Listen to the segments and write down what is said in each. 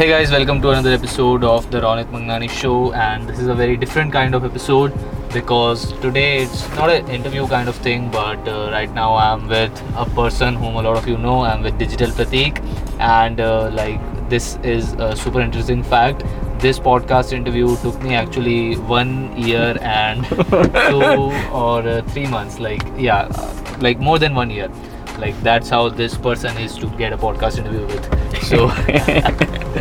hey guys, welcome to another episode of the Ronit Mangnani Show, and this is a very different kind of episode because today it's not an interview kind of thing, but uh, right now I'm with a person whom a lot of you know. I'm with Digital Pratik, and uh, like this is a super interesting fact. This podcast interview took me actually one year and two or uh, three months, like yeah, uh, like more than one year. Like that's how this person is to get a podcast interview with. So.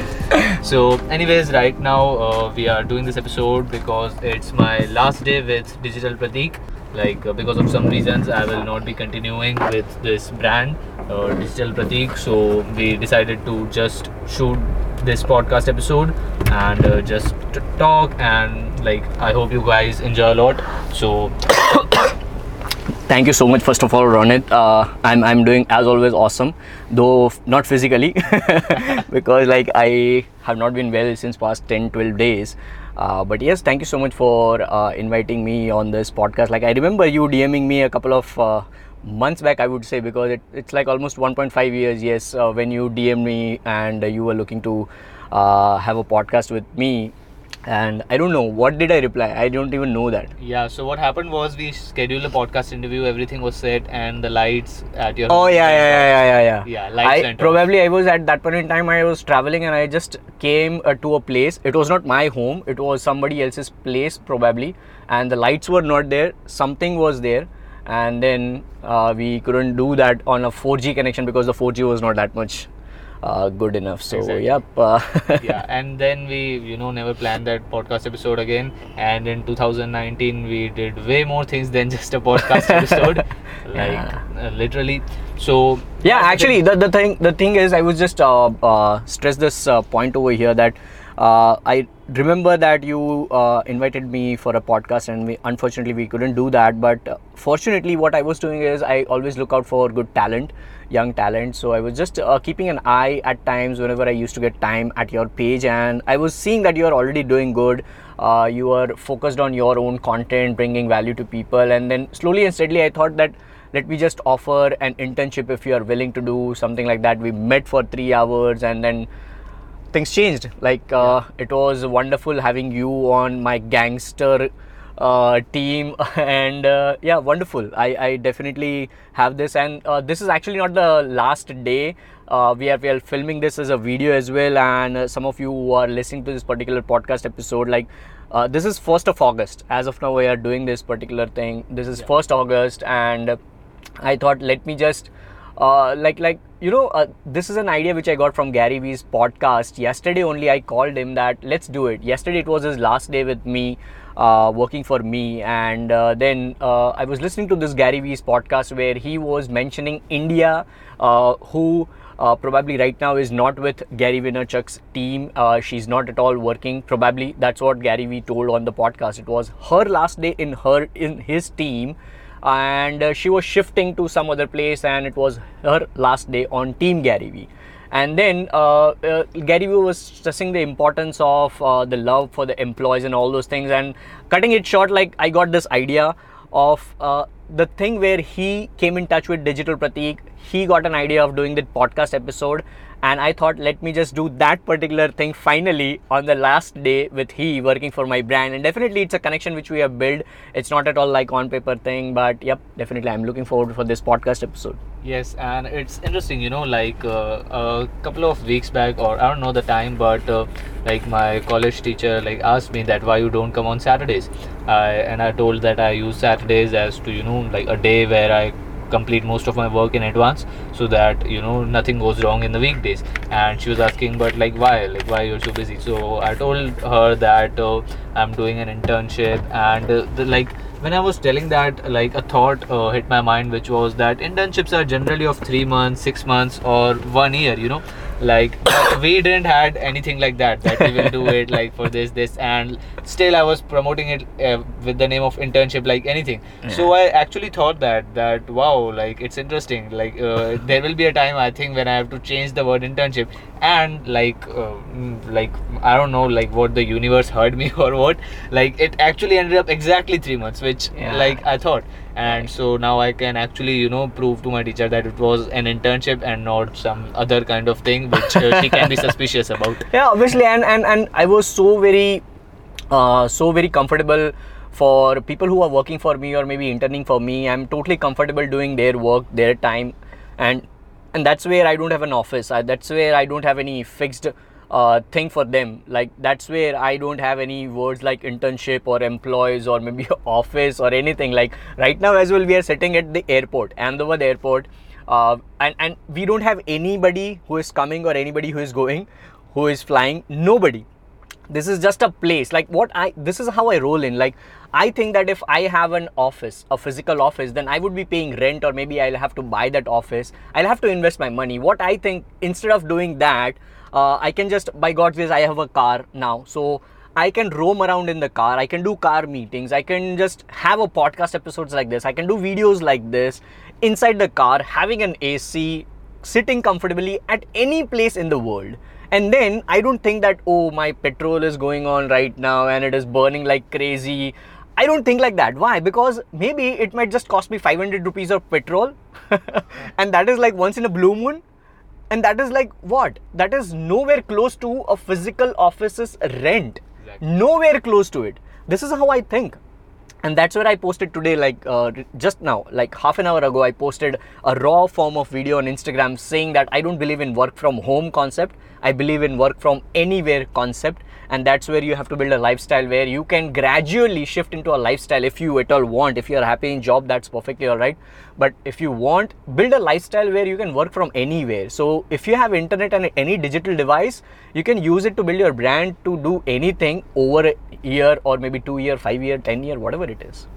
So, anyways, right now uh, we are doing this episode because it's my last day with Digital Pratik. Like, uh, because of some reasons, I will not be continuing with this brand, uh, Digital Pratik. So, we decided to just shoot this podcast episode and uh, just talk. And, like, I hope you guys enjoy a lot. So, Thank you so much, first of all, Ronit. Uh, I'm I'm doing as always awesome, though not physically, because like I have not been well since past 10, 12 days. Uh, but yes, thank you so much for uh, inviting me on this podcast. Like I remember you DMing me a couple of uh, months back, I would say, because it, it's like almost 1.5 years. Yes, uh, when you DM me and you were looking to uh, have a podcast with me, and I don't know what did I reply. I don't even know that. yeah, so what happened was we scheduled a podcast interview, everything was set, and the lights at your Oh yeah, yeah, yeah, yeah, yeah, yeah. Yeah, lights I probably I was at that point in time. I was traveling and I just came uh, to a place. It was not my home. It was somebody else's place probably, and the lights were not there. Something was there, and then uh, we couldn't do that on a 4G connection because the 4G was not that much uh, good enough. So Exactly. yep. Uh, yeah and then we you know never planned that podcast episode again and in 2019 we did way more things than just a podcast episode like Yeah. uh, literally so yeah actually the, the thing the thing is i was just uh, uh, stress this uh, point over here that uh, i remember that you uh, invited me for a podcast and we, unfortunately we couldn't do that but uh, fortunately what i was doing is i always look out for good talent young talent. So i was just uh, keeping an eye at times whenever i used to get time at your page and i was seeing that you are already doing good. Uh, you are focused on your own content bringing value to people and then slowly and steadily i thought that let me just offer an internship if you are willing to do something like that. We met for three hours and then things changed. Like uh, it was wonderful having you on my gangster uh, team and uh, yeah wonderful. I, I definitely have this and uh, this is actually not the last day uh, we are we are filming this as a video as well and uh, some of you who are listening to this particular podcast episode like uh, this is 1st of august. As of now we are doing this particular thing. This is 1st august and i thought let me just uh, like like you know uh, this is an idea which i got from gary vee's podcast yesterday only i called him that let's do it yesterday it was his last day with me uh, working for me and uh, then uh, i was listening to this gary vee's podcast where he was mentioning india uh, who uh, probably right now is not with Gary Vaynerchuk's team. Uh, she's not at all working. Probably that's what Gary Vee told on the podcast. It was her last day in her in his team, and uh, she was shifting to some other place, and it was her last day on Team Gary Vee. And then uh, uh, Gary Vee was stressing the importance of uh, the love for the employees and all those things. And cutting it short, like I got this idea of uh, the thing where he came in touch with Digital Pratik. He got an idea of doing that podcast episode, and I thought, let me just do that particular thing finally on the last day with he working for my brand. And definitely, it's a connection which we have built. It's not at all like on paper thing, but yep, definitely, I'm looking forward for this podcast episode. Yes and it's interesting you know like uh, a couple of weeks back or i don't know the time but uh, like my college teacher like asked me that why you don't come on saturdays. I, and i told that i use saturdays as to you know like a day where i complete most of my work in advance so that you know nothing goes wrong in the weekdays. And she was asking but like why? Like why you're so busy? So i told her that uh, i'm doing an internship and uh, the like when i was telling that like a thought uh, hit my mind which was that internships are generally of 3 months 6 months or 1 year you know like we didn't had anything like that that we will do it like for this this and still i was promoting it uh, with the name of internship like anything. So i actually thought that that wow like it's interesting. Like uh, there will be a time i think when i have to change the word internship. And like uh, mm, like i don't know like what the universe heard me or what. Like it actually ended up exactly 3 months which Yeah. like i thought and so now I can actually you know prove to my teacher that it was an internship and not some other kind of thing which uh, she can be suspicious about. yeah obviously and and and i was so very uh, so very comfortable for people who are working for me or maybe interning for me. I'm totally comfortable doing their work their time. And and that's where i don't have an office. I, that's where i don't have any fixed uh, thing for them. Like that's where i don't have any words like internship or employees or maybe office or anything. Like right now as well we are sitting at the airport ahmedabad airport. Uh, and and we don't have anybody who is coming or anybody who is going who is flying. Nobody. This is just a place. Like what i this is how i roll in. Like i think that if i have an office a physical office then i would be paying rent or maybe i'll have to buy that office. I'll have to invest my money. What i think instead of doing that uh, i can just by god's grace i have a car now so I can roam around in the car. I can do car meetings. I can just have a podcast episodes like this. I can do videos like this inside the car, having an AC, sitting comfortably at any place in the world. And then I don't think that, oh, my petrol is going on right now and it is burning like crazy. I don't think like that. Why? Because maybe it might just cost me 500 rupees of petrol. and that is like once in a blue moon. And that is like what? That is nowhere close to a physical office's rent. Exactly. Nowhere close to it. This is how I think and that's where i posted today like uh, just now like half an hour ago i posted a raw form of video on instagram saying that i don't believe in work from home concept. I believe in work from anywhere concept. And that's where you have to build a lifestyle where you can gradually shift into a lifestyle if you at all want. If you're happy in job that's perfectly all right. But if you want build a lifestyle where you can work from anywhere. So if you have internet and any digital device you can use it to build your brand to do anything over a year or maybe two year five year ten year whatever it is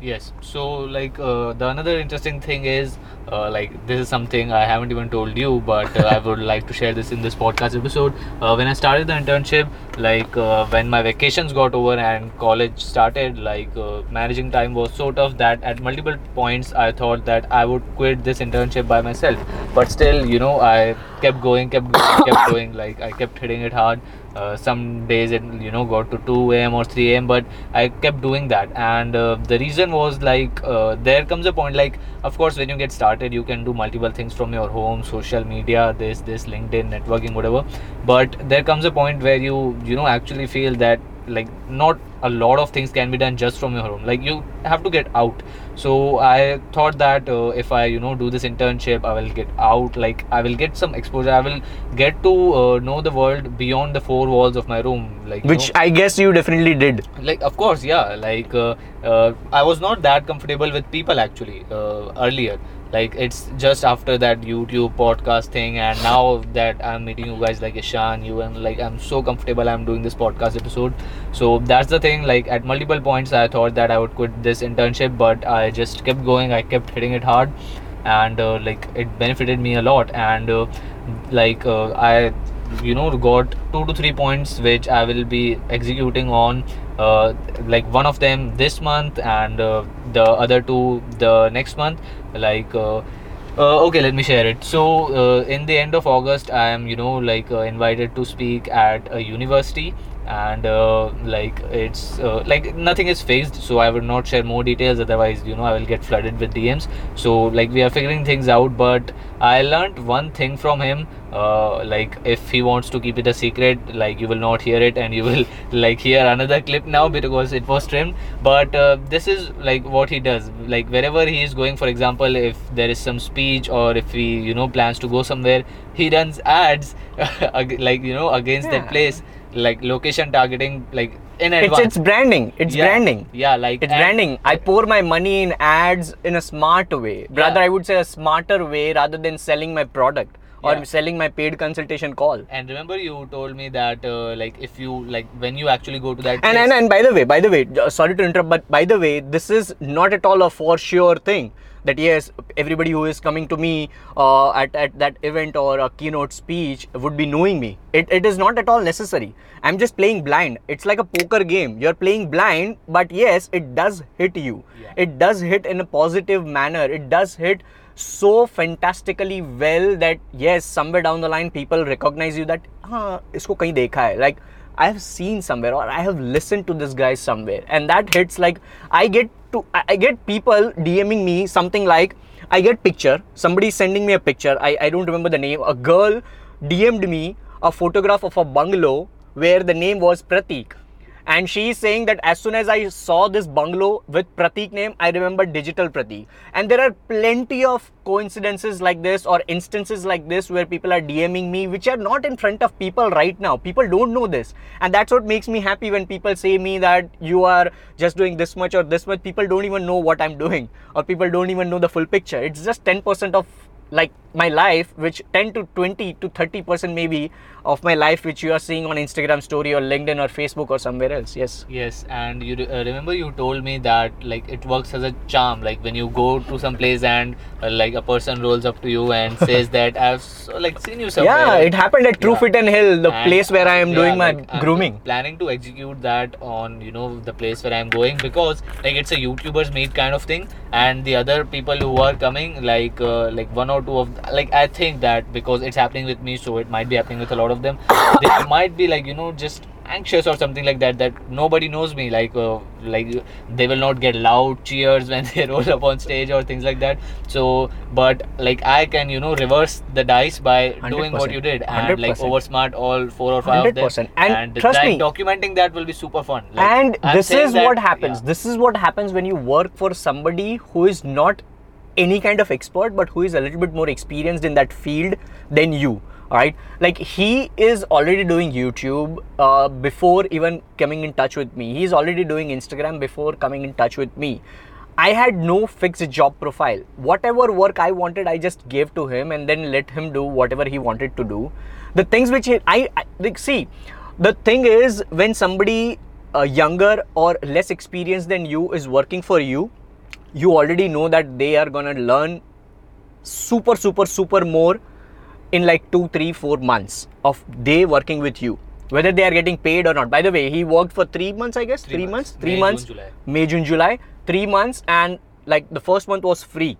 Yes. So like uh, the another interesting thing is uh, like this is something I haven't even told you, but uh, I would like to share this in this podcast episode. Uh, when I started the internship, like uh, when my vacations got over and college started, like uh, managing time was so tough that at multiple points I thought that I would quit this internship by myself. But still, you know, I kept going, kept going, kept going. Like I kept hitting it hard. Uh, some days it you know got to 2 a.m or 3 a.m but i kept doing that. And uh, the reason was like uh, there comes a point like of course when you get started you can do multiple things from your home social media this this linkedin networking whatever. But there comes a point where you you know actually feel that like not a lot of things can be done just from your home. Like you have to get out so i thought that uh, if i you know do this internship i will get out like i will get some exposure. I will get to uh, know the world beyond the four walls of my room like which know, i guess you definitely did. Like of course yeah like uh, uh, i was not that comfortable with people actually uh, earlier like it's just after that youtube podcast thing and now that i'm meeting you guys like ishan you and like i'm so comfortable i'm doing this podcast episode. So that's the thing like at multiple points i thought that i would quit this internship but i just kept going i kept hitting it hard and uh, like it benefited me a lot and uh, like uh, i you know got two to three points which i will be executing on uh, like one of them this month and uh, the other two the next month. Like uh, uh, okay let me share it. So uh, in the end of august i am you know like invited to speak at a university and like it's like nothing is fixed so i would not share more details. Otherwise you know i will get flooded with dms so like we are figuring things out but i learned one thing from him uh, like if he wants to keep it a secret like you will not hear it and you will like hear another clip now because it was trimmed. But uh, this is like what he does. Like wherever he is going for example if there is some speech or if he you know plans to go somewhere he runs ads like you know against that place. Like location targeting like in it's, advance. it's branding. It's Yeah. branding. Yeah like it's and- branding. I pour my money in ads in a smart way. Rather Yeah. i would say a smarter way rather than selling my product or Yeah. selling my paid consultation call. And remember you told me that uh, like if you like when you actually go to that and, and and by the way by the way sorry to interrupt but by the way this is not at all a for sure thing that yes everybody who is coming to me uh, at, at that event or a keynote speech would be knowing me. It, it is not at all necessary. I'm just playing blind. It's like a poker game. You're playing blind but yes it does hit you. Yeah. it does hit in a positive manner. It does hit so fantastically well that yes, somewhere down the line people recognize you that huh, isko dekha hai. Like I have seen somewhere or I have listened to this guy somewhere, and that hits like I get to I get people DMing me something like I get picture. Somebody sending me a picture. I I don't remember the name. A girl DM'd me a photograph of a bungalow where the name was Pratik and she is saying that as soon as I saw this bungalow with Pratik name, I remember digital Pratik. And there are plenty of coincidences like this or instances like this where people are DMing me, which are not in front of people right now. People don't know this. And that's what makes me happy when people say me that you are just doing this much or this much. People don't even know what I'm doing or people don't even know the full picture. It's just 10% of like my life which 10 to 20 to 30 percent maybe of my life which you are seeing on instagram story or linkedin or facebook or somewhere else yes Yes, and you uh, remember you told me that like it works as a charm. Like when you go to some place and uh, like a person rolls up to you and says that I've so, like seen you somewhere. yeah it happened at true Yeah. fit and hill the And, place where i am yeah, doing my like, grooming planning to execute that on you know the place where I'm going because like it's a YouTubers meet kind of thing, and the other people who are coming like uh, like one or two of like I think that because it's happening with me, so it might be happening with a lot of them. they might be like you know just anxious or something like that that nobody knows me like uh, like they will not get loud cheers when they roll up on stage or things like that so but like i can you know reverse the dice by doing what you did and like 100%. oversmart all four or five of them 100%. And trust like, me- documenting that will be super fun Like, and I'm this is that- what happens yeah. this is what happens when you work for somebody who is not any kind of expert but who is a little bit more experienced in that field than you right like he is already doing youtube uh, before even coming in touch with me he's already doing instagram before coming in touch with me I had no fixed job profile. Whatever work I wanted, I just gave to him and then let him do whatever he wanted to do. The things which he, I, I like, see, the thing is when somebody uh, younger or less experienced than you is working for you, you already know that they are gonna learn super, super, super more in like two, three, four months of they working with you. Whether they are getting paid or not. By the way, he worked for three months, I guess. Three Three, months. months. Three May, months. June, July. May, June, July, three months, and like the first month was free.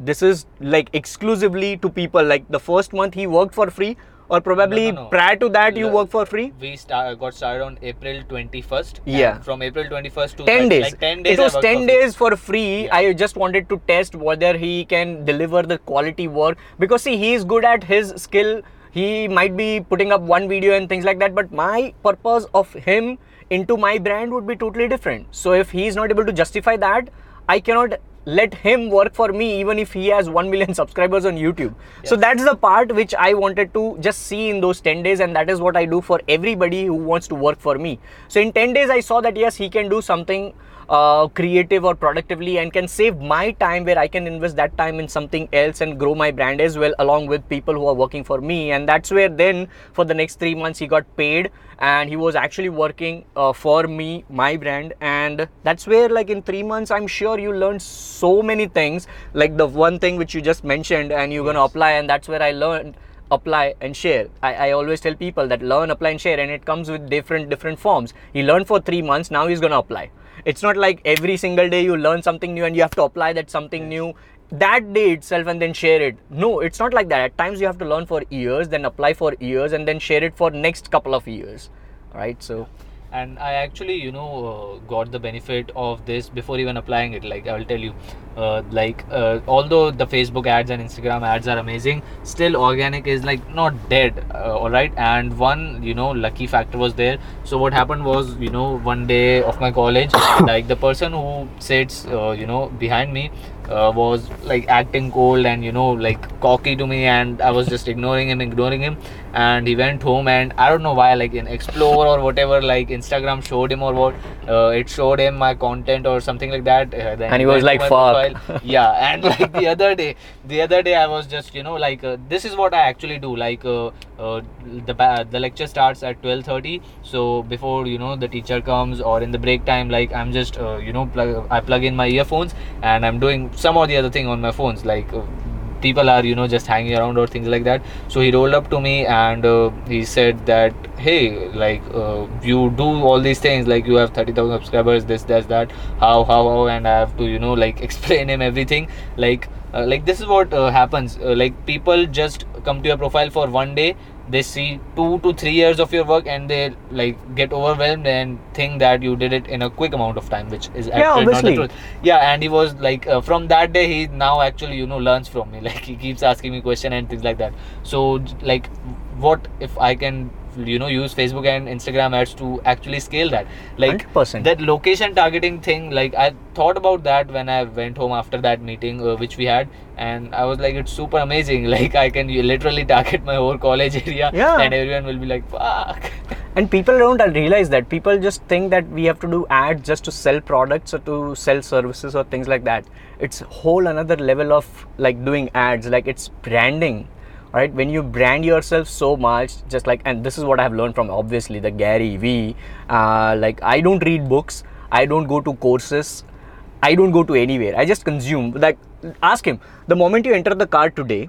This is like exclusively to people. Like the first month he worked for free, or probably no, no. prior to that you worked for free. we start, got started on April 21st. Yeah. From April 21st to 10 like, days. Like 10 days. It was I worked 10 for free. days for free. Yeah. I just wanted to test whether he can deliver the quality work because see he is good at his skill. He might be putting up one video and things like that, but my purpose of him into my brand would be totally different. So if he is not able to justify that, I cannot let him work for me even if he has 1 million subscribers on YouTube. So that's the part which I wanted to just see in those 10 days, and that is what I do for everybody who wants to work for me. So in 10 days, I saw that yes, he can do something uh, creative or productively and can save my time where I can invest that time in something else and grow my brand as well, along with people who are working for me. And that's where then for the next three months, he got paid and he was actually working uh, for me, my brand. And that's where, like, in three months, I'm sure you learned so many things, like the one thing which you just mentioned, and you're going to apply. And that's where I learned apply and share I, I always tell people that learn apply and share and it comes with different different forms he learned for three months now he's going to apply it's not like every single day you learn something new and you have to apply that something new that day itself and then share it. No it's not like that. At times you have to learn for years then apply for years and then share it for next couple of years. Right? So and i actually you know uh, got the benefit of this before even applying it like i'll tell you. Uh, like uh, although the facebook ads and instagram ads are amazing still organic is like not dead uh, all right and one you know lucky factor was there. So what happened was you know one day of my college like the person who sits uh, you know behind me uh, was like acting cold and you know like cocky to me and i was just ignoring him ignoring him and he went home and i don't know why like in explore or whatever like instagram showed him or what uh, it showed him my content or something like that uh, then And he was like, "Fuck." yeah and like the other day the other day i was just you know like uh, this is what i actually do like uh, uh, the the lecture starts at 12:30 so before you know the teacher comes or in the break time like i'm just uh, you know plug, i plug in my earphones and i'm doing some or the other thing on my phones like uh, people are you know just hanging around or things like that. So he rolled up to me and uh, he said that hey like uh, you do all these things like you have 30000 subscribers this that's that how how how and i have to you know like explain him everything. Like uh, like this is what uh, happens. Uh, like people just come to your profile for one day they see two to three years of your work and they like get overwhelmed and think that you did it in a quick amount of time which is Yeah, actually not obviously. the truth. Yeah and he was like uh, from that day he now actually you know learns from me. Like he keeps asking me question and things like that. So like what if i can you know use facebook and instagram ads to actually scale that. Like 100%. that location targeting thing like i thought about that when i went home after that meeting uh, which we had and i was like it's super amazing. Like i can literally target my whole college area Yeah. and everyone will be like fuck. And people don't realize that. People just think that we have to do ads just to sell products or to sell services or things like that. It's whole another level of like doing ads. Like it's branding right when you brand yourself so much just like and this is what i have learned from obviously the gary vee uh, like i don't read books i don't go to courses i don't go to anywhere i just consume like ask him the moment you enter the car today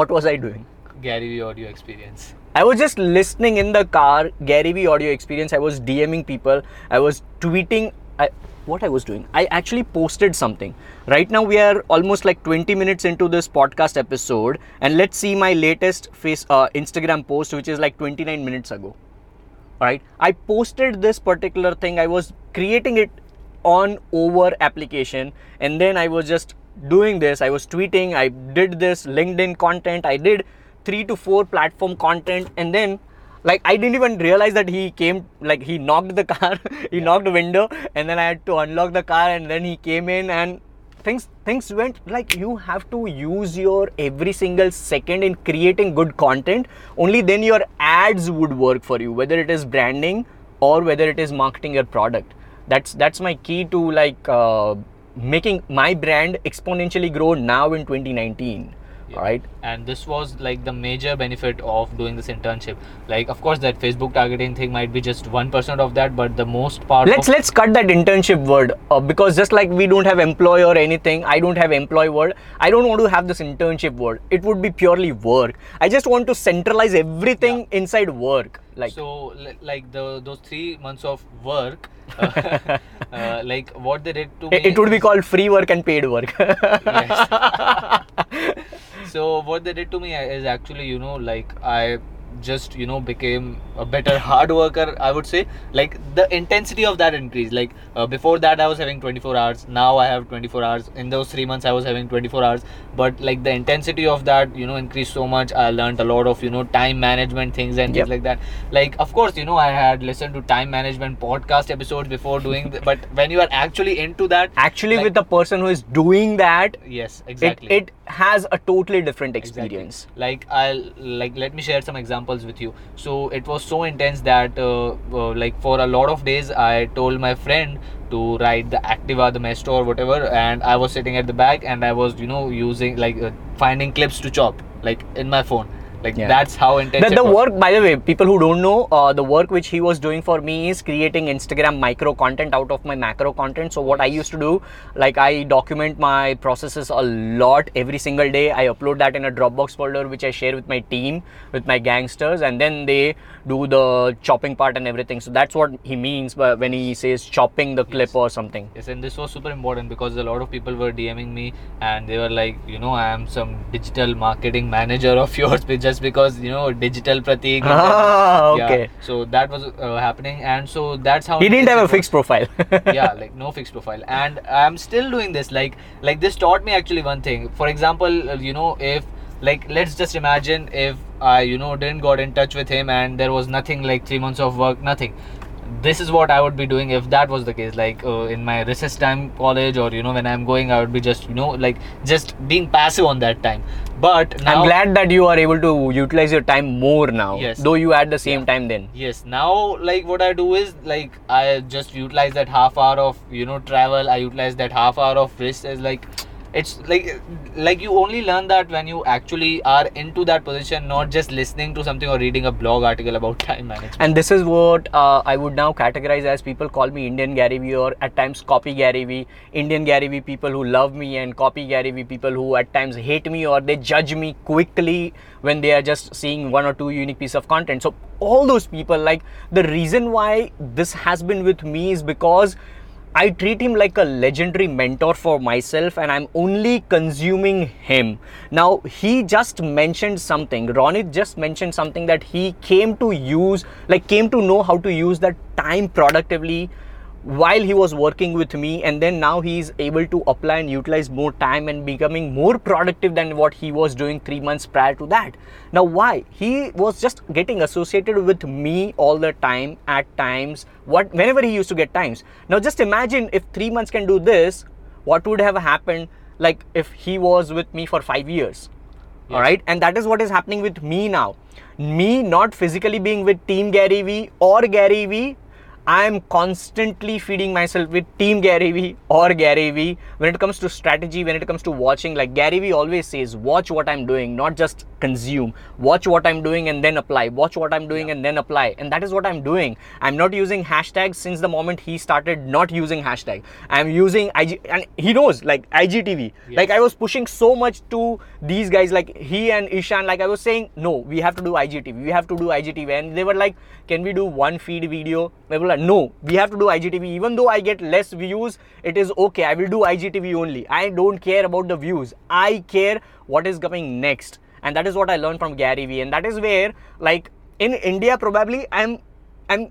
what was i doing gary vee audio experience I was just listening in the car, Gary Vee audio experience. I was DMing people. I was tweeting. I, what I was doing? I actually posted something. Right now we are almost like 20 minutes into this podcast episode, and let's see my latest face uh, Instagram post, which is like 29 minutes ago. All right, I posted this particular thing. I was creating it on over application, and then I was just doing this. I was tweeting. I did this LinkedIn content. I did three to four platform content and then like i didn't even realize that he came like he knocked the car he knocked the window and then i had to unlock the car and then he came in and things things went like you have to use your every single second in creating good content. Only then your ads would work for you whether it is branding or whether it is marketing your product. That's that's my key to like uh, making my brand exponentially grow now in 2019 Yeah. right? And this was like the major benefit of doing this internship. Like of course that facebook targeting thing might be just 1% of that but the most part let's let's cut that internship word uh, because just like we don't have employee or anything i don't have employee word i don't want to have this internship word. It would be purely work. I just want to centralize everything inside work like so like the those three months of work uh, uh, like what they did to me it, it would be called free work and paid work so what they did to me is actually you know like i just you know became a better hard worker i would say. Like the intensity of that increased like uh, before that i was having 24 hours now i have 24 hours. In those 3 months i was having 24 hours. But like the intensity of that you know increased so much i learned a lot of you know time management things and Yep. things like that. Like of course you know i had listened to time management podcast episodes before doing th- but when you are actually into that actually like- with the person who is doing that yes exactly. it, it has a totally different Exactly. experience. Like i'll like let me share some examples with you. So it was so intense that uh, uh, like for a lot of days i told my friend to ride the activa the maestro or whatever and i was sitting at the back and i was you know using like uh, finding clips to chop like in my phone like Yeah. that's how intense the, the work by the way people who don't know uh, the work which he was doing for me is creating instagram micro content out of my macro content. So what i used to do like i document my processes a lot every single day. I upload that in a dropbox folder which i share with my team with my gangsters and then they do the chopping part and everything. So that's what he means when he says chopping the clip Yes. or something. Yes, and this was super important because a lot of people were DMing me and they were like, you know, I am some digital marketing manager of yours but just because, you know, digital Pratik. Ah, then- okay. Yeah, so that was uh, happening and so that's how he didn't have a fixed profile yeah, like no fixed profile. And I'm still doing this. Like, like this taught me actually one thing. For example, uh, you know, if like let's just imagine if I, you know, didn't got in touch with him and there was nothing like three months of work, nothing this is what I would be doing if that was the case. Like uh, in my recess time college, or you know when I'm going, I would be just you know like just being passive on that time. But now, i'm glad that you are able to utilize your time more now Yes. though you had the same time then Yes, now like what I do is like I just utilize that half hour of you know travel. I utilize that half hour of rest as like it's like like you only learn that when you actually are into that position, not just listening to something or reading a blog article about time management. and this is what uh, I would now categorize as people call me Indian Gary Vee or at times copy Gary Vee. Indian Gary Vee people who love me and copy Gary Vee people who at times hate me or they judge me quickly when they are just seeing one or two unique piece of content. So all those people like the reason why this has been with me is because I treat him like a legendary mentor for myself and I'm only consuming him. Now, he just mentioned something, Ronit just mentioned something that he came to use, like, came to know how to use that time productively while he was working with me and then now he's able to apply and utilize more time and becoming more productive than what he was doing 3 months prior to that. Now why? He was just getting associated with me all the time at times what whenever he used to get times. Now just imagine if 3 months can do this what would have happened like if he was with me for 5 years? All right and that is what is happening with me now. Me not physically being with team gary vee or gary vee I'm constantly feeding myself with Team Gary Vee or Gary Vee when it comes to strategy, when it comes to watching. Like Gary Vee always says, watch what I'm doing, not just consume. Watch what I'm doing and then apply. Watch what I'm doing yeah. and then apply. And that is what I'm doing. I'm not using hashtags since the moment he started not using hashtag. I'm using IG, and he knows like IGTV. Yes. Like I was pushing so much to these guys, like he and Ishan. Like I was saying, no, we have to do IGTV. We have to do IGTV, and they were like, can we do one feed video? No we have to do igtv even though i get less views it is okay. I will do igtv only. I don't care about the views. I care what is coming next. And that is what i learned from gary vee and that is where like in india probably i'm i'm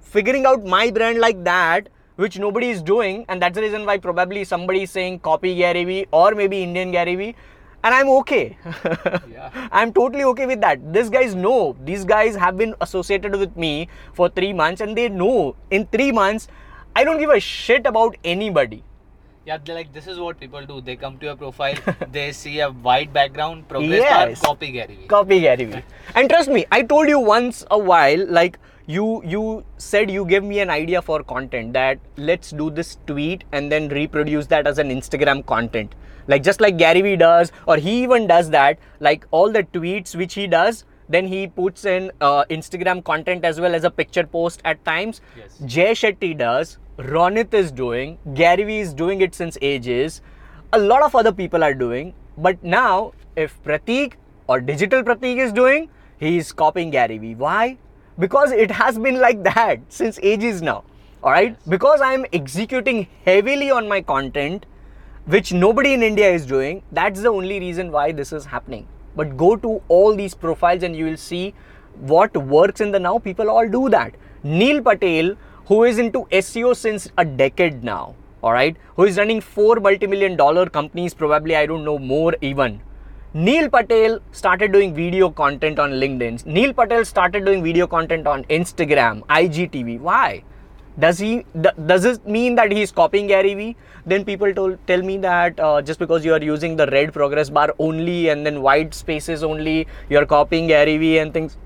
figuring out my brand like that which nobody is doing. And that's the reason why probably somebody is saying copy gary vee or maybe indian gary vee and I'm okay. yeah. I'm totally okay with that. These guys know. These guys have been associated with me for three months, and they know in three months, I don't give a shit about anybody. Yeah, like this is what people do. They come to your profile, they see a white background, progress yes. bar, copy Gary Vee. Copy Gary Vee. and trust me, I told you once a while, like you you said you gave me an idea for content that let's do this tweet and then reproduce that as an Instagram content like just like Gary Vee does, or he even does that. Like all the tweets which he does, then he puts in uh, Instagram content as well as a picture post at times. Yes. Jay Shetty does. Ronit is doing. Gary Vee is doing it since ages. A lot of other people are doing. But now, if Pratik or digital Pratik is doing, he is copying Gary Vee. Why? Because it has been like that since ages now. All right. Yes. Because I am executing heavily on my content which nobody in India is doing. That's the only reason why this is happening. But go to all these profiles and you will see what works in the now. People all do that. Neil Patel, who is into SEO since a decade now, all right, who is running four multi-million dollar companies, probably I don't know more even. Neil Patel started doing video content on LinkedIn. Neil Patel started doing video content on Instagram, IGTV. Why? Does he? Does it mean that he's copying Gary Vee? then people told tell me that uh, just because you are using the red progress bar only and then white spaces only you're copying Gary Vee and things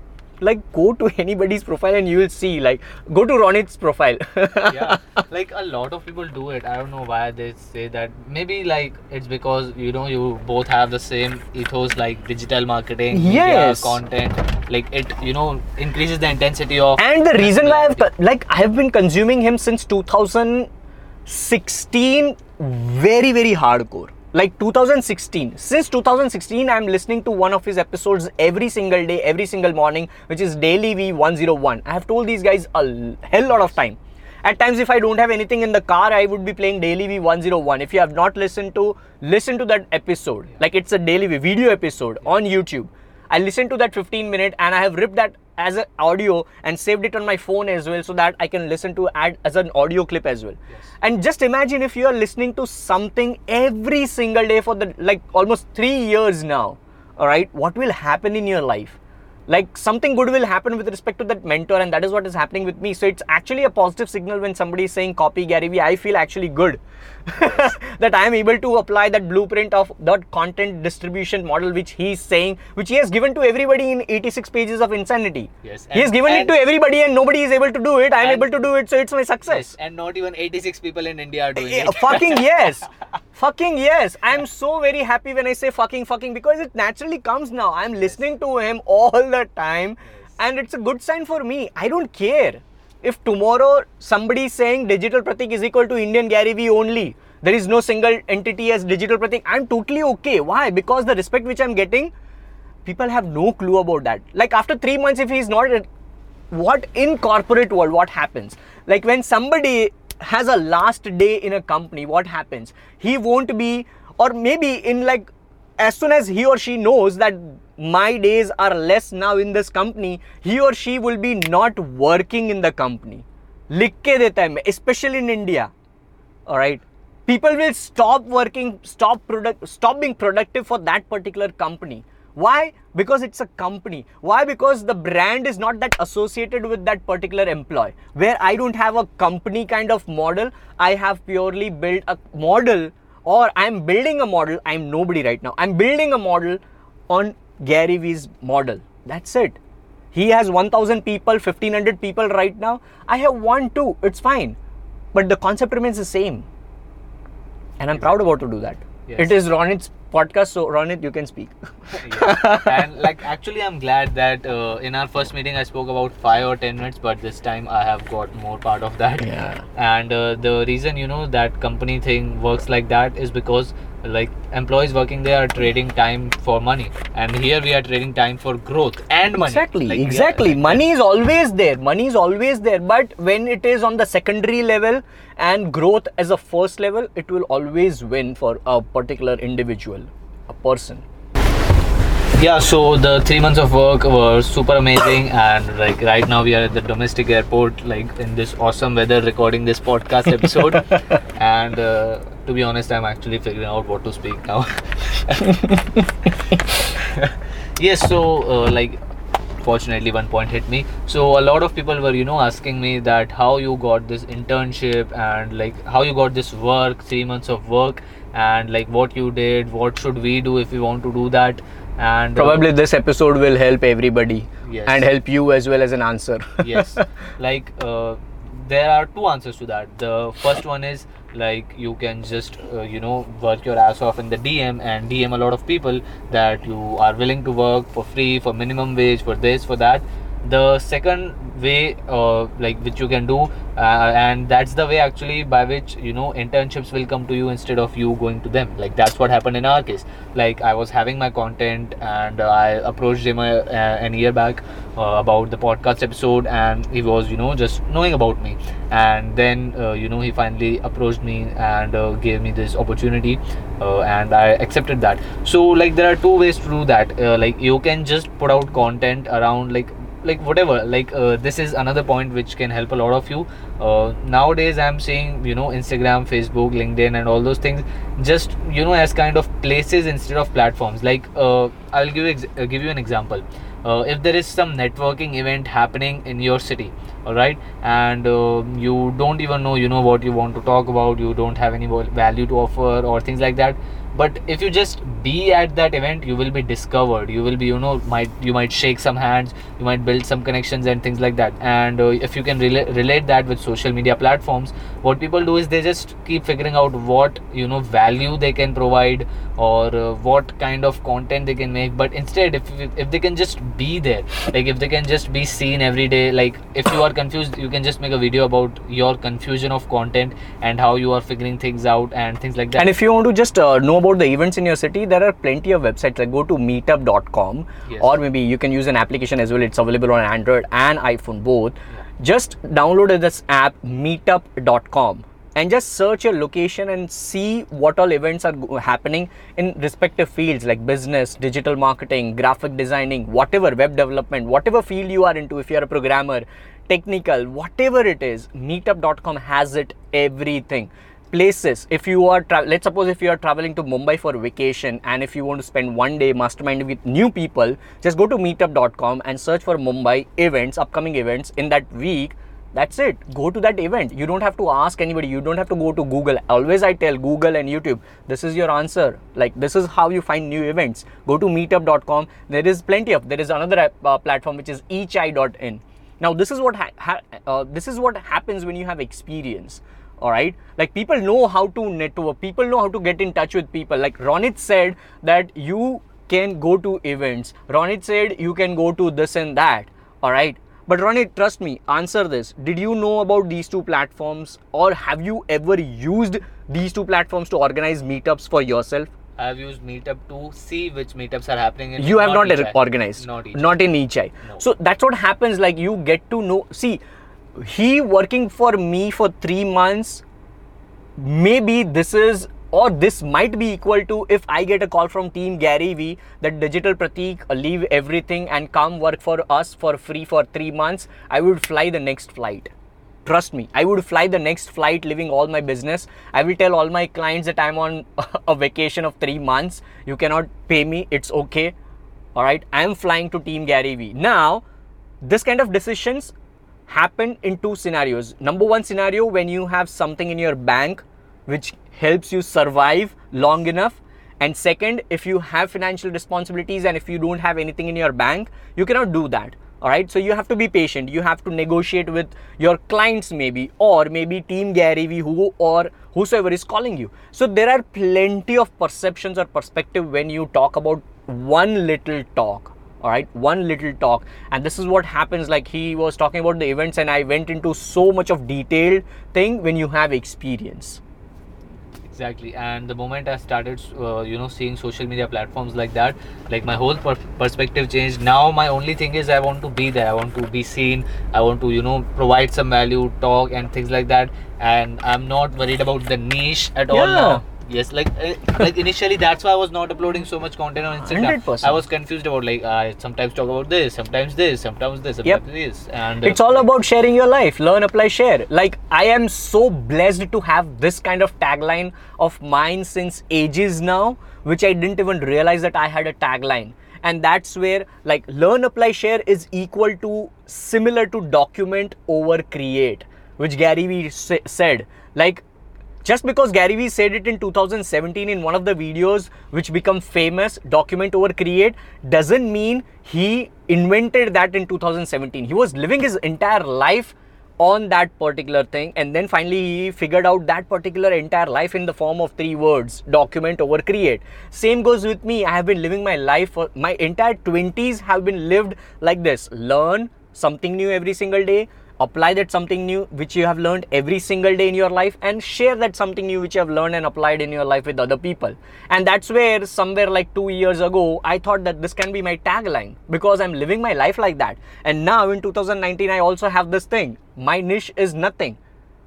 like go to anybody's profile and you will see like go to Ronit's profile. Yeah. Like a lot of people do it. I don't know why they say that. Maybe like it's because you know you both have the same ethos like digital marketing yes. media, content. Like it you know increases the intensity of and the reason why I've like I've been consuming him since 2016, very very hardcore like 2016 since 2016 i'm listening to one of his episodes every single day every single morning which is daily v101 i have told these guys a hell lot of time. At times if i don't have anything in the car i would be playing daily v101 if you have not listened to listen to that episode. Like it's a dailyvee video episode on youtube. I listened to that 15 minute and i have ripped that as an audio and saved it on my phone as well so that I can listen to add as an audio clip as well. Yes. And just imagine if you are listening to something every single day for the like almost 3 years now. All right, what will happen in your life? Like something good will happen with respect to that mentor and that is what is happening with me. So it's actually a positive signal when somebody is saying copy gary vee i feel actually good. That i am able to apply that blueprint of that content distribution model which he is saying which he has given to everybody in 86 pages of insanity. Yes he has given it to everybody and nobody is able to do it. I am able to do it so it's my success. Yes, and not even 86 people in india are doing eh, it. Eh, fucking yes fucking yes. I'm so very happy when i say fucking fucking because it naturally comes now. I'm listening to him all the time and it's a good sign for me. I don't care if tomorrow somebody is saying digital pratik is equal to indian gary vee only. There is no single entity as digital pratik. I'm totally okay. Why? Because the respect which i'm getting people have no clue about that. Like after 3 months if he's not what in corporate world what happens? Like when somebody has a last day in a company what happens he won't be or maybe in like as soon as he or she knows that my days are less now in this company he or she will be not working in the company लिख के देता है especially in India all right people will stop working stop product stop being productive for that particular company why? Because it's a company. Why? Because the brand is not that associated with that particular employee. Where i don't have a company kind of model i have purely built a model or i'm building a model i'm nobody right now. I'm building a model on gary vee's model. That's it. He has 1000 people 1500 people right now. I have one two. It's fine. But the concept remains the same. And i'm proud about to do that Yes. it is ronit's podcast so ronit you can speak and like actually i'm glad that uh, in our first meeting i spoke about 5 or 10 minutes but this time i have got more part of that Yeah. and uh, the reason you know that company thing works like that is because like employees working there are trading time for money. And here we are trading time for growth and money. Exactly Like, exactly. money is always there. Money is always there. But when it is on the secondary level and growth as a first level it will always win for a particular individual a person. Yeah so the three months of work were super amazing. And like right now we are at the domestic airport like in this awesome weather recording this podcast episode. And uh, to be honest i'm actually figuring out what to speak now. Yes so uh, like fortunately one point hit me. So a lot of people were you know asking me that how you got this internship and like how you got this work three months of work and like what you did what should we do if we want to do that and uh, probably this episode will help everybody Yes. and help you as well as an answer. Yes. Like uh, there are two answers to that. The first one is like you can just uh, you know work your ass off in the dm and dm a lot of people that you are willing to work for free for minimum wage for this for that the second way uh, like which you can do uh, and that's the way actually by which you know internships will come to you instead of you going to them. Like that's what happened in our case. Like i was having my content and uh, i approached him a, an year back uh, about the podcast episode and he was you know just knowing about me. And then uh, you know he finally approached me and uh, gave me this opportunity uh, and i accepted that. So like there are two ways to do that. Uh, like you can just put out content around like like whatever like uh, this is another point which can help a lot of you. Uh, nowadays i'm saying you know instagram facebook linkedin and all those things just you know as kind of places instead of platforms. Like uh, i'll give you ex- uh, give you an example. Uh, if there is some networking event happening in your city all right and uh, you don't even know you know what you want to talk about you don't have any value to offer or things like that but if you just be at that event you will be discovered. You will be you know might you might shake some hands you might build some connections and things like that. And uh, if you can rela- relate that with social media platforms what people do is they just keep figuring out what you know value they can provide or uh, what kind of content they can make. But instead if if they can just be there like if they can just be seen every day like if you are confused you can just make a video about your confusion of content and how you are figuring things out and things like that. And if you want to just uh, know about the events in your city, there are plenty of websites. Like go to meetup.com Yes. or maybe you can use an application as well. It's available on Android and iPhone both. Just download this app meetup.com and just search your location and see what all events are happening in respective fields like business, digital marketing, graphic designing, whatever, web development, whatever field you are into. If you are a programmer, technical, whatever it is, meetup.com has it everything places. If you are tra- let's suppose if you are traveling to mumbai for vacation and if you want to spend one day mastermind with new people just go to meetup.com and search for mumbai events upcoming events in that week. That's it. Go to that event. You don't have to ask anybody. You don't have to go to google. Always i tell google and youtube this is your answer. Like this is how you find new events. Go to meetup.com there is plenty of there is another uh, platform which is echai.in now this is what ha- ha- uh, this is what happens when you have experience all right? Like people know how to network people know how to get in touch with people. Like ronit said that you can go to events. Ronit said you can go to this and that all right? But ronit trust me answer this. Did you know about these two platforms or have you ever used these two platforms to organize meetups for yourself? I've used Meetup to see which meetups are happening. In you have not, each organized. Not not in eChai. No. so that's what happens like you get to know see he working for me for three months maybe this is or this might be equal to if I get a call from Team Gary Vee that Digital Pratik uh, leave everything and come work for us for free for three months, I would fly the next flight. Trust me, I would fly the next flight leaving all my business. I will tell all my clients that I'm on a vacation of three months. You cannot pay me, it's okay. All right, I'm flying to Team Gary Vee. Now, this kind of decisions happen in two scenarios. Number one scenario when you have something in your bank which helps you survive long enough. And second, if you have financial responsibilities and if you don't have anything in your bank, you cannot do that. All right. So you have to be patient. You have to negotiate with your clients, maybe, or maybe Team Gary Vee, who or whosoever is calling you. So there are plenty of perceptions or perspective when you talk about one little talk all right one little talk. And this is what happens like he was talking about the events and i went into so much of detailed thing when you have experience. Exactly. And the moment i started uh, you know seeing social media platforms like that like my whole per- perspective changed. Now my only thing is i want to be there. I want to be seen. I want to you know provide some value talk and things like that. And i'm not worried about the niche at all now yes like uh, like initially that's why i was not uploading so much content on instagram. 100%. i was confused about like i sometimes talk about this sometimes this sometimes this Yep. sometimes this and it's all about sharing your life. Learn apply share. Like i am so blessed to have this kind of tagline of mine since ages now which i didn't even realize that i had a tagline. And that's where like learn apply share is equal to similar to document over create which gary vee sa- said. Like just because Gary Vee said it in 2017 in one of the videos which become famous, document over create, doesn't mean he invented that in 2017. He was living his entire life on that particular thing and then finally he figured out that particular entire life in the form of three words document over create. Same goes with me. I have been living my life for my entire 20s have been lived like this. Learn something new every single day apply that something new which you have learned every single day in your life and share that something new which you have learned and applied in your life with other people. And that's where somewhere like 2 years ago i thought that this can be my tagline because i'm living my life like that. And now in 2019 i also have this thing. My niche is nothing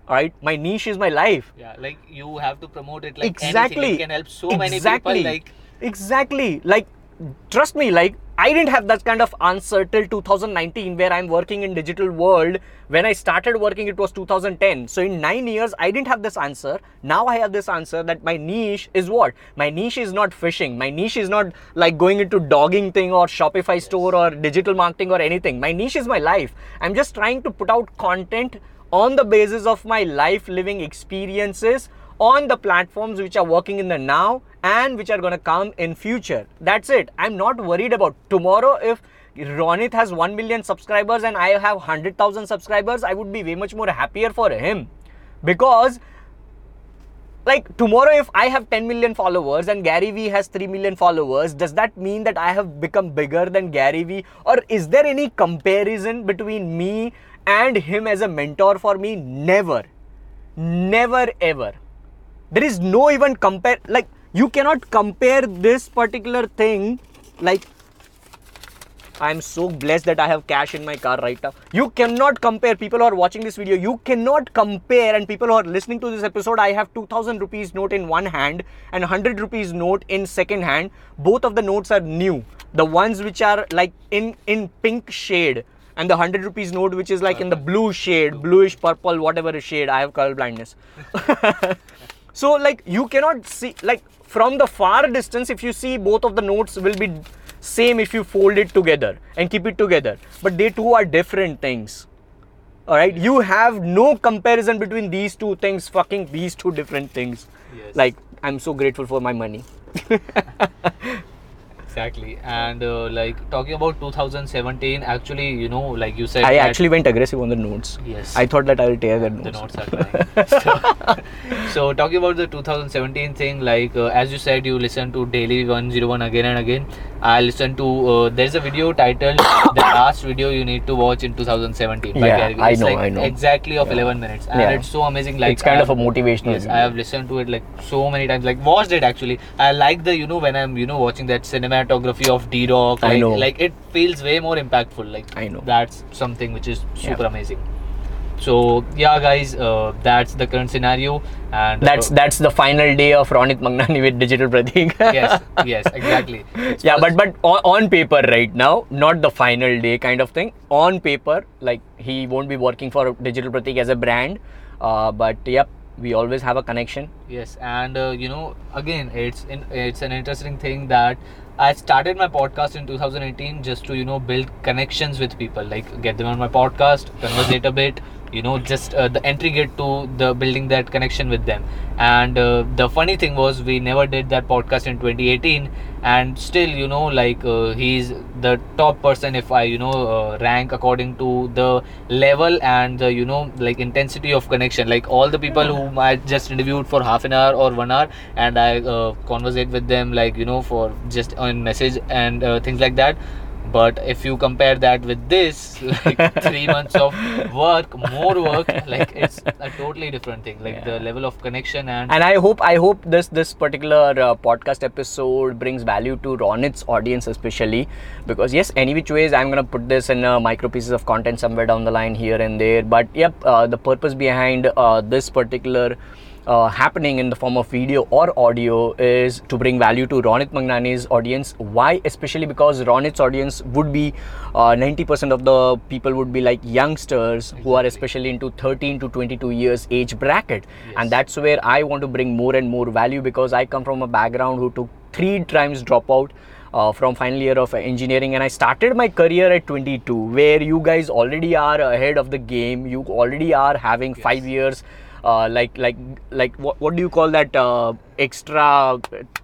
right? My niche is my life. Yeah like you have to promote it like exactly anything. it can help so many people like exactly. Like trust me like i didn't have that kind of answer till 2019 where i'm working in digital world. When i started working it was 2010 so in 9 years i didn't have this answer. Now i have this answer that my niche is what? My niche is not fishing my niche is not like going into dogging thing or shopify store or digital marketing or anything. My niche is my life. I'm just trying to put out content on the basis of my life living experiences on the platforms which are working in the now and which are going to come in future. That's it. I'm not worried about tomorrow. If ronit has 1 million subscribers and i have 100000 subscribers i would be way much more happier for him. Because like tomorrow if i have 10 million followers and gary vee has 3 million followers does that mean that i have become bigger than gary vee or is there any comparison between me and him as a mentor for me? Never. Never ever. There is no even compare like you cannot compare this particular thing like I'm so blessed that I have cash in my car right now. You cannot compare. People who are watching this video, you cannot compare. And people who are listening to this episode, I have 2000 rupees note in one hand and 100 rupees note in second hand. Both of the notes are new. The ones which are like in in pink shade, and the 100 rupees note which is like in the uh. blue shade, bluish purple, whatever shade. I have color blindness. so like you cannot see like from the far distance if you see both of the notes will be same if you fold it together and keep it together. But they two are different things. All right you have no comparison between these two things fucking these two different things. Yes. like i'm so grateful for my money exactly and uh, like talking about 2017 actually you know like you said i actually went aggressive on the notes Yes. i thought that i will tear the the notes notes are so, so talking about the 2017 thing like uh, as you said you listen to daily 101 again and again i listened to uh, there's a video titled the last video you need to watch in 2017 Yeah, Gary I It's know, like I know. exactly of Yeah. 11 minutes and Yeah. it's so amazing like it's kind of a motivational Yes, I have listened to it like so many times. Like watched it actually. I like the you know when I'm you know watching that cinematography of D Rock. I Like, know. Like it feels way more impactful. Like I know. That's something which is super Yeah. amazing. so yeah guys uh, that's the current scenario and That's uh, that's the final day of Ronit Mangnani with Digital Pratik. yes yes exactly It's yeah, but but on, on paper right now, not the final day kind of thing. On paper, like he won't be working for Digital Pratik as a brand, uh, but yep, we always have a connection. Yes, and uh, you know, again, it's in, it's an interesting thing that I started my podcast in 2018 just to you know build connections with people, like get them on my podcast, conversate a bit, you know, just uh, the entry gate to the building that connection with them. And uh, the funny thing was, we never did that podcast in 2018, and still, you know, like uh, he's the top person if I you know uh, rank according to the level and the you know like intensity of connection. Like all the people whom I just interviewed for half an hour or one hour, and I uh, conversate with them like you know for just on message and uh, things like that. But if you compare that with this, like three months of work, more work, like it's a totally different thing. Like the level of connection and And I hope I hope this this particular uh, podcast episode brings value to Ronit's audience especially because yes, any which ways I'm gonna put this in uh, micro pieces of content somewhere down the line here and there. But yep, uh, the purpose behind uh, this particular uh, happening in the form of video or audio is to bring value to Ronit Mangnani's audience. Why? Especially because Ronit's audience would be uh, 90% of the people would be like youngsters who are especially into 13 to 22 years age bracket, Yes. and that's where I want to bring more and more value because I come from a background who took three times dropout. Uh, from final year of engineering and i started my career at 22 where you guys already are ahead of the game you already are having five years uh, like like like what, what do you call that uh, extra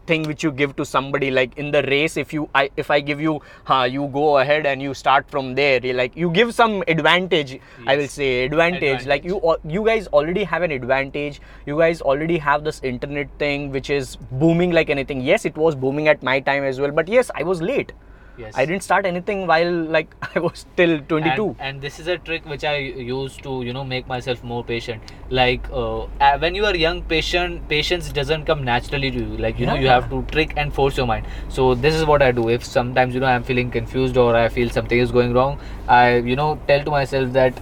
thing which you give to somebody? Like in the race if you I, if i give you uh, you go ahead and you start from there like you give some advantage i will say advantage, like you you guys already have an advantage. You guys already have this internet thing which is booming like anything. Yes it was booming at my time as well but yes i was late yes. i didn't start anything while like i was still 22 and, and this is a trick which i use to you know make myself more patient. Like uh, when you are young patient patience doesn't come naturally to you. Like you know you have to trick and force your mind. So this is what i do. If sometimes you know i'm feeling confused or i feel something is going wrong i you know tell to myself that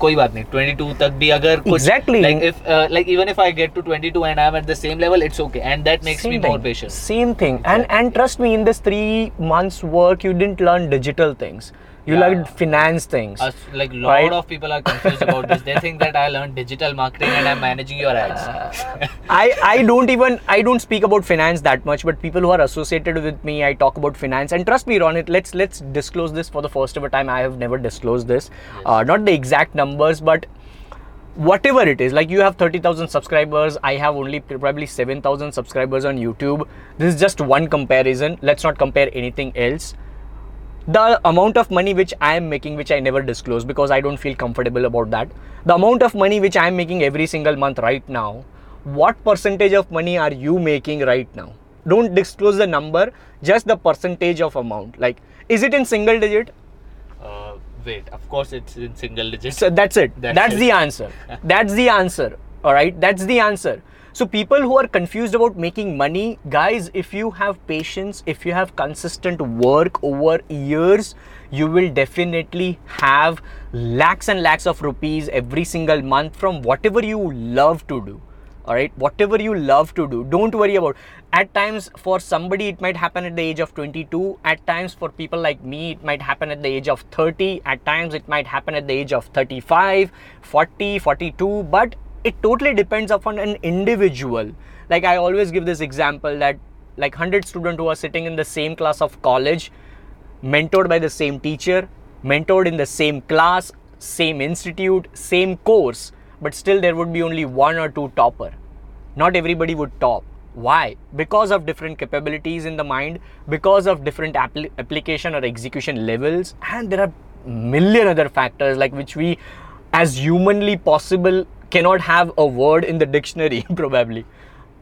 कोई बात नहीं 22 तक भी अगर कुछ Exactly. like if uh, like even if I get to 22 and I'm at the same level it's okay and that makes me Same more thing. patient Same thing. And and trust me, in this three months work, you didn't learn digital things. you Yeah. learned finance things. Us, like lot Right. of people are confused about this they think that I learned digital marketing and I'm managing your ads I, I don't even I don't speak about finance that much, but people who are associated with me, I talk about finance. And trust me, Ronit, let's let's disclose this for the first ever time. I have never disclosed this, uh, not the exact numbers, but whatever it is. Like you have thirty thousand subscribers, I have only probably seven thousand subscribers on YouTube. This is just one comparison. Let's not compare anything else the amount of money which I am making, which I never disclose because I don't feel comfortable about that. The amount of money which I am making every single month right now, what percentage of money are you making right now? Don't disclose the number, just the percentage of amount. Like, is it in single digit? uh, wait of course it's in single digits So that's it. That's That's, it. the answer. That's the answer. All right. That's the answer. So people who are confused about making money, guys, if you have patience, if you have consistent work over years, you will definitely have lakhs and lakhs of rupees every single month from whatever you love to do all right? Whatever you love to do. Don't worry about at times for somebody it might happen at the age of 22 at times for people like me it might happen at the age of 30 at times it might happen at the age of 35 40 42 but it totally depends upon an individual like i always give this example that like 100 students who are sitting in the same class of college mentored by the same teacher, mentored in the same class, same institute, same course, but still there would be only one or two topper. Not everybody would top. Why? Because of different capabilities in the mind, because of different appli- application or execution levels, and there are million other factors like which we, as humanly possible, cannot have a word in the dictionary probably.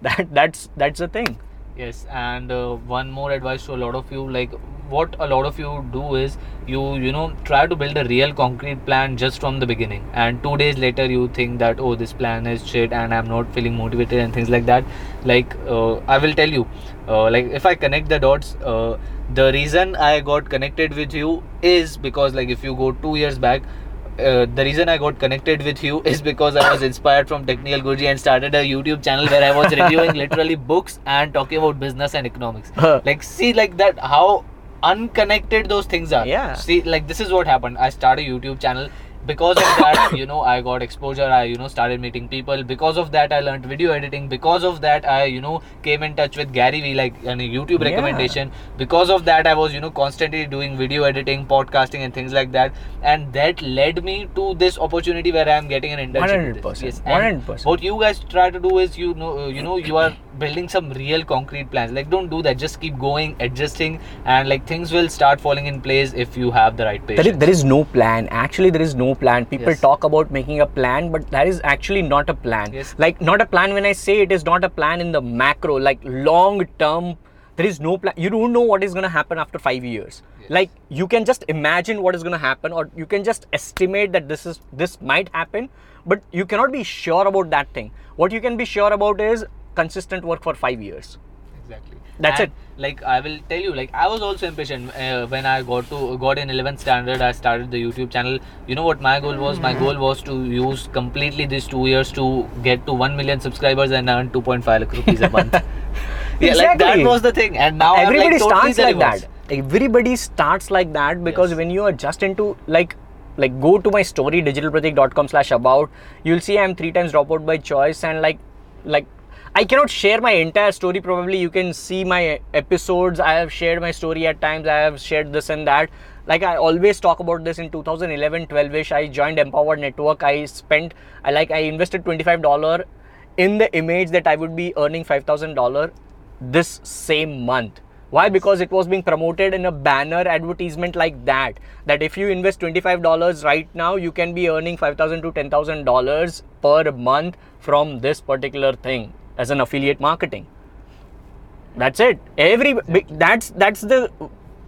That that's that's the thing. yes and uh, one more advice to a lot of you like what a lot of you do is you you know try to build a real concrete plan just from the beginning and two days later you think that oh this plan is shit and i'm not feeling motivated and things like that like uh, i will tell you uh, like if i connect the dots uh, the reason i got connected with you is because like if you go two years back uh, the reason I got connected with you is because I was inspired from Technical Guruji and started a YouTube channel where I was reviewing literally books and talking about business and economics. like, see, like that, how unconnected those things are. Yeah. See, like this is what happened. I started a YouTube channel because of that you know i got exposure. I you know started meeting people. Because of that i learned video editing. Because of that i you know came in touch with gary vee like a youtube Yeah. recommendation. Because of that i was you know constantly doing video editing podcasting and things like that. And that led me to this opportunity where i am getting an internship 100%, this. and 100%. what you guys try to do is you know uh, you know you are building some real concrete plans. Like don't do that. Just keep going adjusting and like things will start falling in place if you have the right patience there is, there is no plan. Actually there is no plan people Yes. talk about making a plan but that is actually not a plan Yes. like not a plan when i say it is not a plan in the macro like long term there is no plan you don't know what is going to happen after 5 years Yes. like you can just imagine what is going to happen or you can just estimate that this is this might happen but you cannot be sure about that thing what you can be sure about is consistent work for 5 years exactly. That's And, like i will tell you like i was also impatient uh, when i got to got in 11th standard i started the youtube channel. You know what my goal was? My goal was to use completely these two years to get to 1 million subscribers and earn 2.5 lakh rupees a month. Yeah like that was the thing. And now everybody like, totally starts like that. Everybody starts like that because Yes. when you are just into like like go to my story digitalpratik.com slash about you'll see i'm three times dropout by choice and like like i cannot share my entire story. Probably you can see my episodes. I have shared my story at times. I have shared this and that. Like i always talk about this. In 2011 12ish i joined empowered network. I spent i like i invested 25 dollar in the image that I would be earning $5,000 this same month. Why? Because it was being promoted in a banner advertisement like that. That if you invest $25 right now, you can be earning 5,000 to $10,000 per month from this particular thing as an affiliate marketing. That's it. Every that's that's the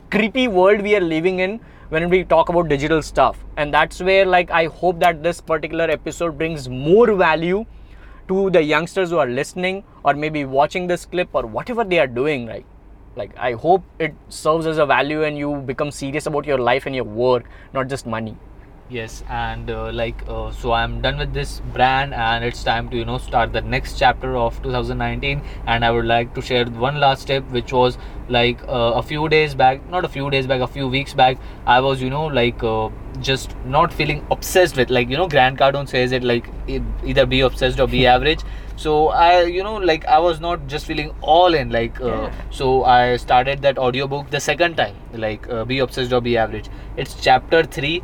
creepy world we are living in when we talk about digital stuff, and that's where like I hope that this particular episode brings more value to the youngsters who are listening or maybe watching this clip or whatever they are doing. Right? Like I hope it serves as a value and you become serious about your life and your work, not just money. Yes and uh, like uh, so i'm done with this brand and it's time to you know start the next chapter of 2019 and i would like to share one last tip which was like uh, a few days back not a few days back a few weeks back i was you know like uh, just not feeling obsessed with like you know grant cardone says it like either be obsessed or be average. So i you know like i was not just feeling all in like uh, Yeah. so i started that audiobook the second time like uh, be obsessed or be average. It's chapter 3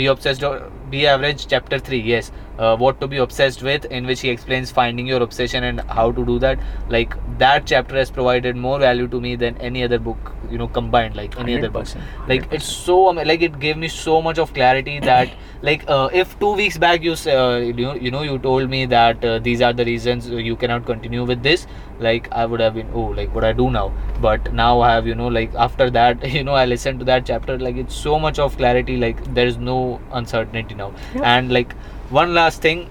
be obsessed or be average chapter 3 yes uh, what to be obsessed with in which he explains finding your obsession and how to do that. Like that chapter has provided more value to me than any other book you know combined like any other book. 100%, like it's so like it gave me so much of clarity that like uh, if two weeks back you uh, you, know, you know you told me that uh, these are the reasons you cannot continue with this like i would have been oh like what i do now. But now i have you know like after that you know i listened to that chapter like it's so much of clarity like there is no uncertainty now. Yeah. and like one last thing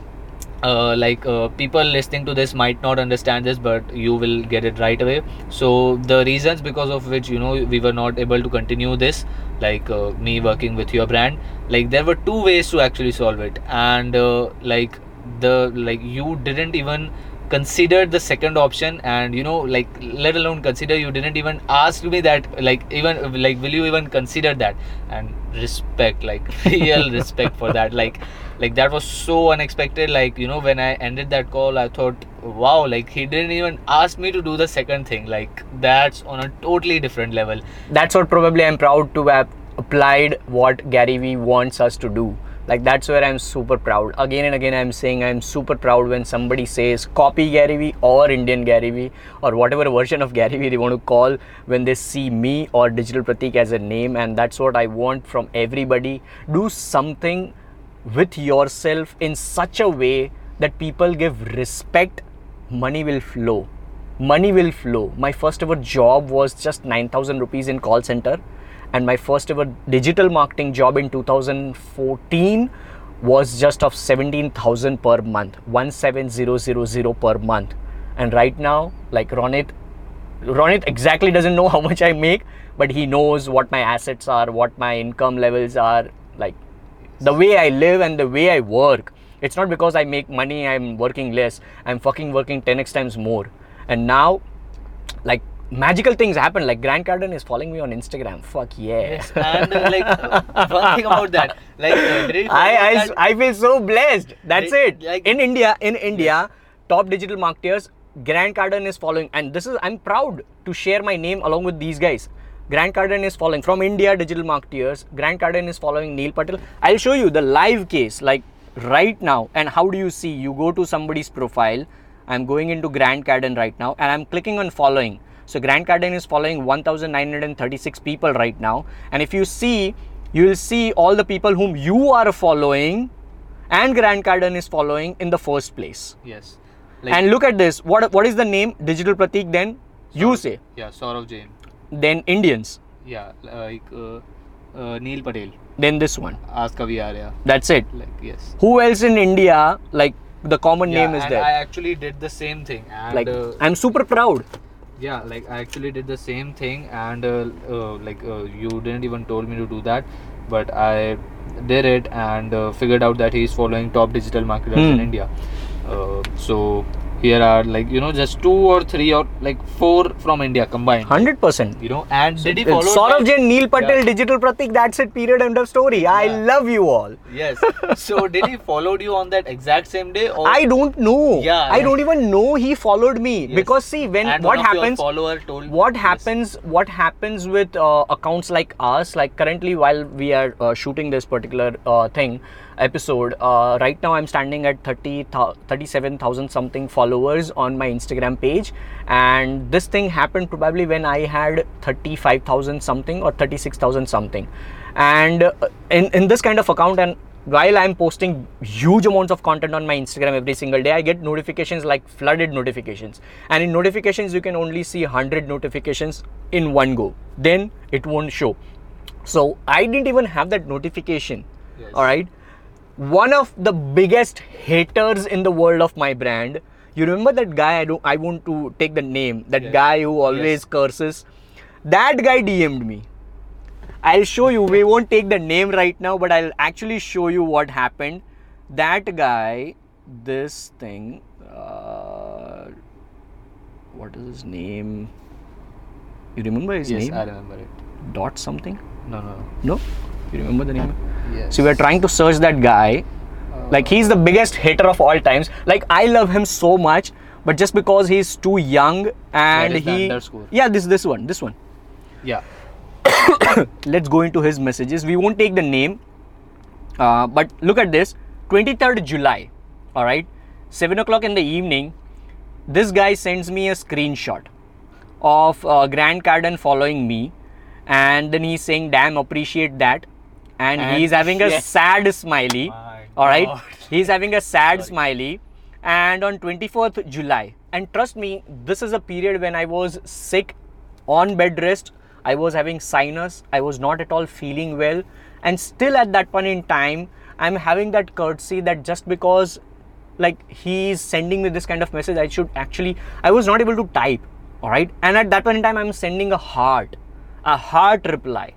uh, like uh, people listening to this might not understand this but you will get it right away. So the reasons because of which you know we were not able to continue this like uh, me working with your brand like there were two ways to actually solve it. And uh, like the like you didn't even consider the second option. And you know like let alone consider you didn't even ask me that like even like will you even consider that? And respect like real respect for that. Like like that was so unexpected like you know when i ended that call i thought wow like he didn't even ask me to do the second thing like that's on a totally different level that's what probably I'm proud to have applied what Gary Vee wants us to do. Like that's where I'm super proud. Again and again, I'm saying I'm super proud when somebody says copy Gary Vee or Indian Gary Vee or whatever version of Gary Vee they want to call when they see me or Digital Pratik as a name. And that's what I want from everybody. Do something with yourself in such a way that people give respect, money will flow money will flow. My first ever job was just 9000 rupees in call center and my first ever digital marketing job in 2014 was just of 17000 per month 17000 per month and right now like Ronit Ronit exactly doesn't know how much I make but he knows what my assets are what my income levels are like the way i live and the way i work it's not because i make money i'm working less i'm fucking working 10x times more and now like magical things happen like Grant cardone is following me on instagram fuck yeah Yes, and like uh, one thing about that, like uh, did you follow I, I? I feel so blessed. That's it. like- in India, in India, top digital marketers, Grant Cardone is following, and this is I'm proud to share my name along with these guys. Grant Cardone is following from India digital marketeers. Grant Cardone is following Neil Patel. I'll show you the live case, like right now. And how do you see? You go to somebody's profile. I'm going into Grant Cardone right now, and I'm clicking on following. So Grant Cardone is following 1,936 people right now, and if you see, you will see all the people whom you are following and Grant Cardone is following in the first place. Yes. Like, and look at this. What what is the name? Digital Pratik. Then you say. Yeah, Sorav Jain. Then Indians. Yeah, like uh, uh, Neil Patel. Then this one. Ask Kavi Arya. That's it. Like yes. Who else in India? Like the common Yeah, name is there. I actually did the same thing. And like uh, I'm super proud. yeah, like I actually did the same thing, and uh, uh, like uh, you didn't even told me to do that, but I did it and uh, figured out that he's following top digital marketers in Hmm. India. Uh, so here are like you know just two or three or like four from India combined. Hundred percent. You know, and did he follow? Sorav Jain, Neil Patel, Yeah. Digital Pratik. That's it. Period. End of story. I Yeah. love you all. Yes. So did he followed you on that exact same day? Or I don't know. Yeah, I don't even know he followed me Yes. because see when and what one of your happens follower told what yes. happens what happens with uh, accounts like us like currently while we are uh, shooting this particular uh, thing episode uh, right now i'm standing at 30 37000 something followers on my instagram page and this thing happened probably when i had 35000 something or 36000 something and uh, in, in this kind of account and while I'm posting huge amounts of content on my Instagram every single day, I get notifications like flooded notifications. And in notifications, you can only see 100 notifications in one go. Then it won't show. So I didn't even have that notification. Yes. All right. One of the biggest haters in the world of my brand. You remember that guy? I don't. I want to take the name. That Yes. guy who always Yes. curses. That guy DM'd me. I'll show you. We won't take the name right now, but I'll actually show you what happened. That guy, this thing, uh, what is his name? You remember his Yes, name? I remember it. Dot something? No, no, no. No? You remember the name? Yes. So we are trying to search that guy. Like he's the biggest hater of all times. Like I love him so much, but just because he's too young and he yeah this this one this one. Yeah. let's go into his messages. We won't take the name uh, but look at this. 23rd july all right? 7 o'clock in the evening this guy sends me a screenshot of uh, grant cardone following me and then he's saying damn appreciate that. And, And he's having a sad smiley. My all right? Oh, God. he's having a sad Sorry. smiley. And on 24th july and trust me this is a period when i was sick on bed rest. I was having sinus. I was not at all feeling well. And still at that point in time i'm having that courtesy that just because like he's sending me this kind of message i should actually i was not able to type. All right? And at that point in time i'm sending a heart a heart reply.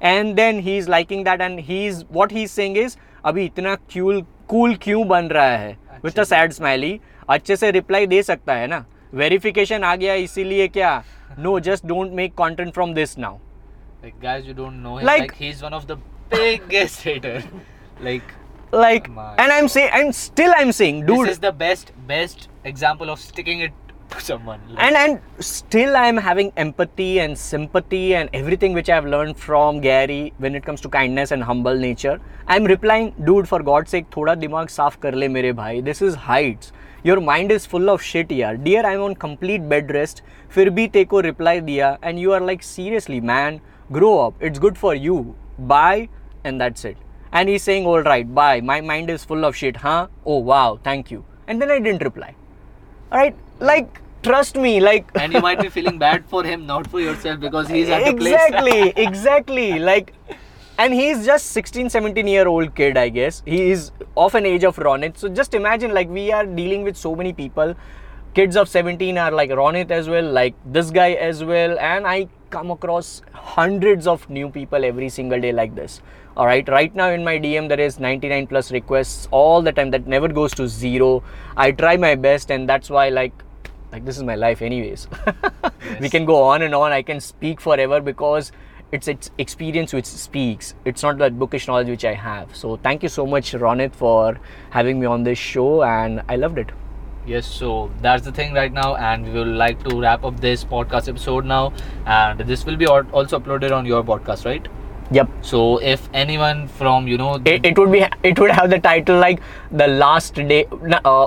And then he's liking that and he's what he's saying is अभी इतना Kiul cool क्यों बन रहा है? With a sad smiley अच्छे से reply दे सकता है ना? वेरिफिकेशन आ गया इसीलिए क्या? No just don't make content from this now guys you don't know like he is one of the biggest hater like like and I am say I still I am saying dude this is the best best example of sticking it to someone. Like, and and still i'm having empathy and sympathy and everything which i've learned from gary when it comes to kindness and humble nature i'm replying dude for god's sake thoda dimag saaf kar le mere bhai this is heights your mind is full of shit yaar dear i'm on complete bed rest फिर भी तेको reply दिया and you are like seriously man grow up it's good for you bye and that's it and he's saying all right bye my mind is full of shit huh oh wow thank you and then i didn't reply all right like trust me like and you might be feeling bad for him, not for yourself, because he's at the place. exactly exactly like and he's just 16 17 year old kid i guess. He is of an age of ronit. So just imagine like we are dealing with so many people. Kids of 17 are like ronit as well like this guy as well. And i come across hundreds of new people every single day like this. All right right now in my dm there is 99 plus requests all the time that never goes to zero. I try my best and that's why like like this is my life anyways. We can go on and on. I can speak forever because it's it's experience which speaks. It's not that bookish knowledge which i have. So thank you so much ronit for having me on this show and i loved it. Yes, so that's the thing right now, and we will like to wrap up this podcast episode now, and this will be also uploaded on your podcast, right? yep. So if anyone from you know it, it would be it would have the title like the last day uh,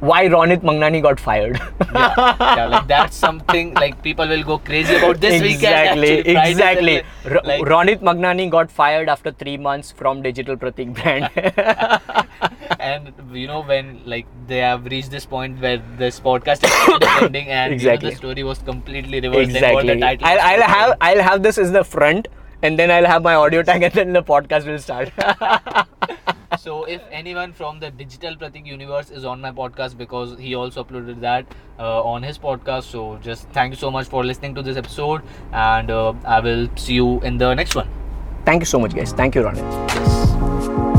why ronit mangnani got fired? Yeah, yeah, like that's something like people will go crazy about this weekend. exactly actually, Friday, exactly. R- Like- ronit mangnani got fired after three months from digital pratik brand. And you know when like they have reached this point where this podcast is ending and you know, the story was completely reversed exactly. I'll, I'll have i'll have this as the front and then i'll have my audio tag and then the podcast will start so if anyone from the digital pratik universe is on my podcast because he also uploaded that uh, on his podcast so just thank you so much for listening to this episode and uh, i will see you in the next one. Thank you so much guys. Thank you ronit yes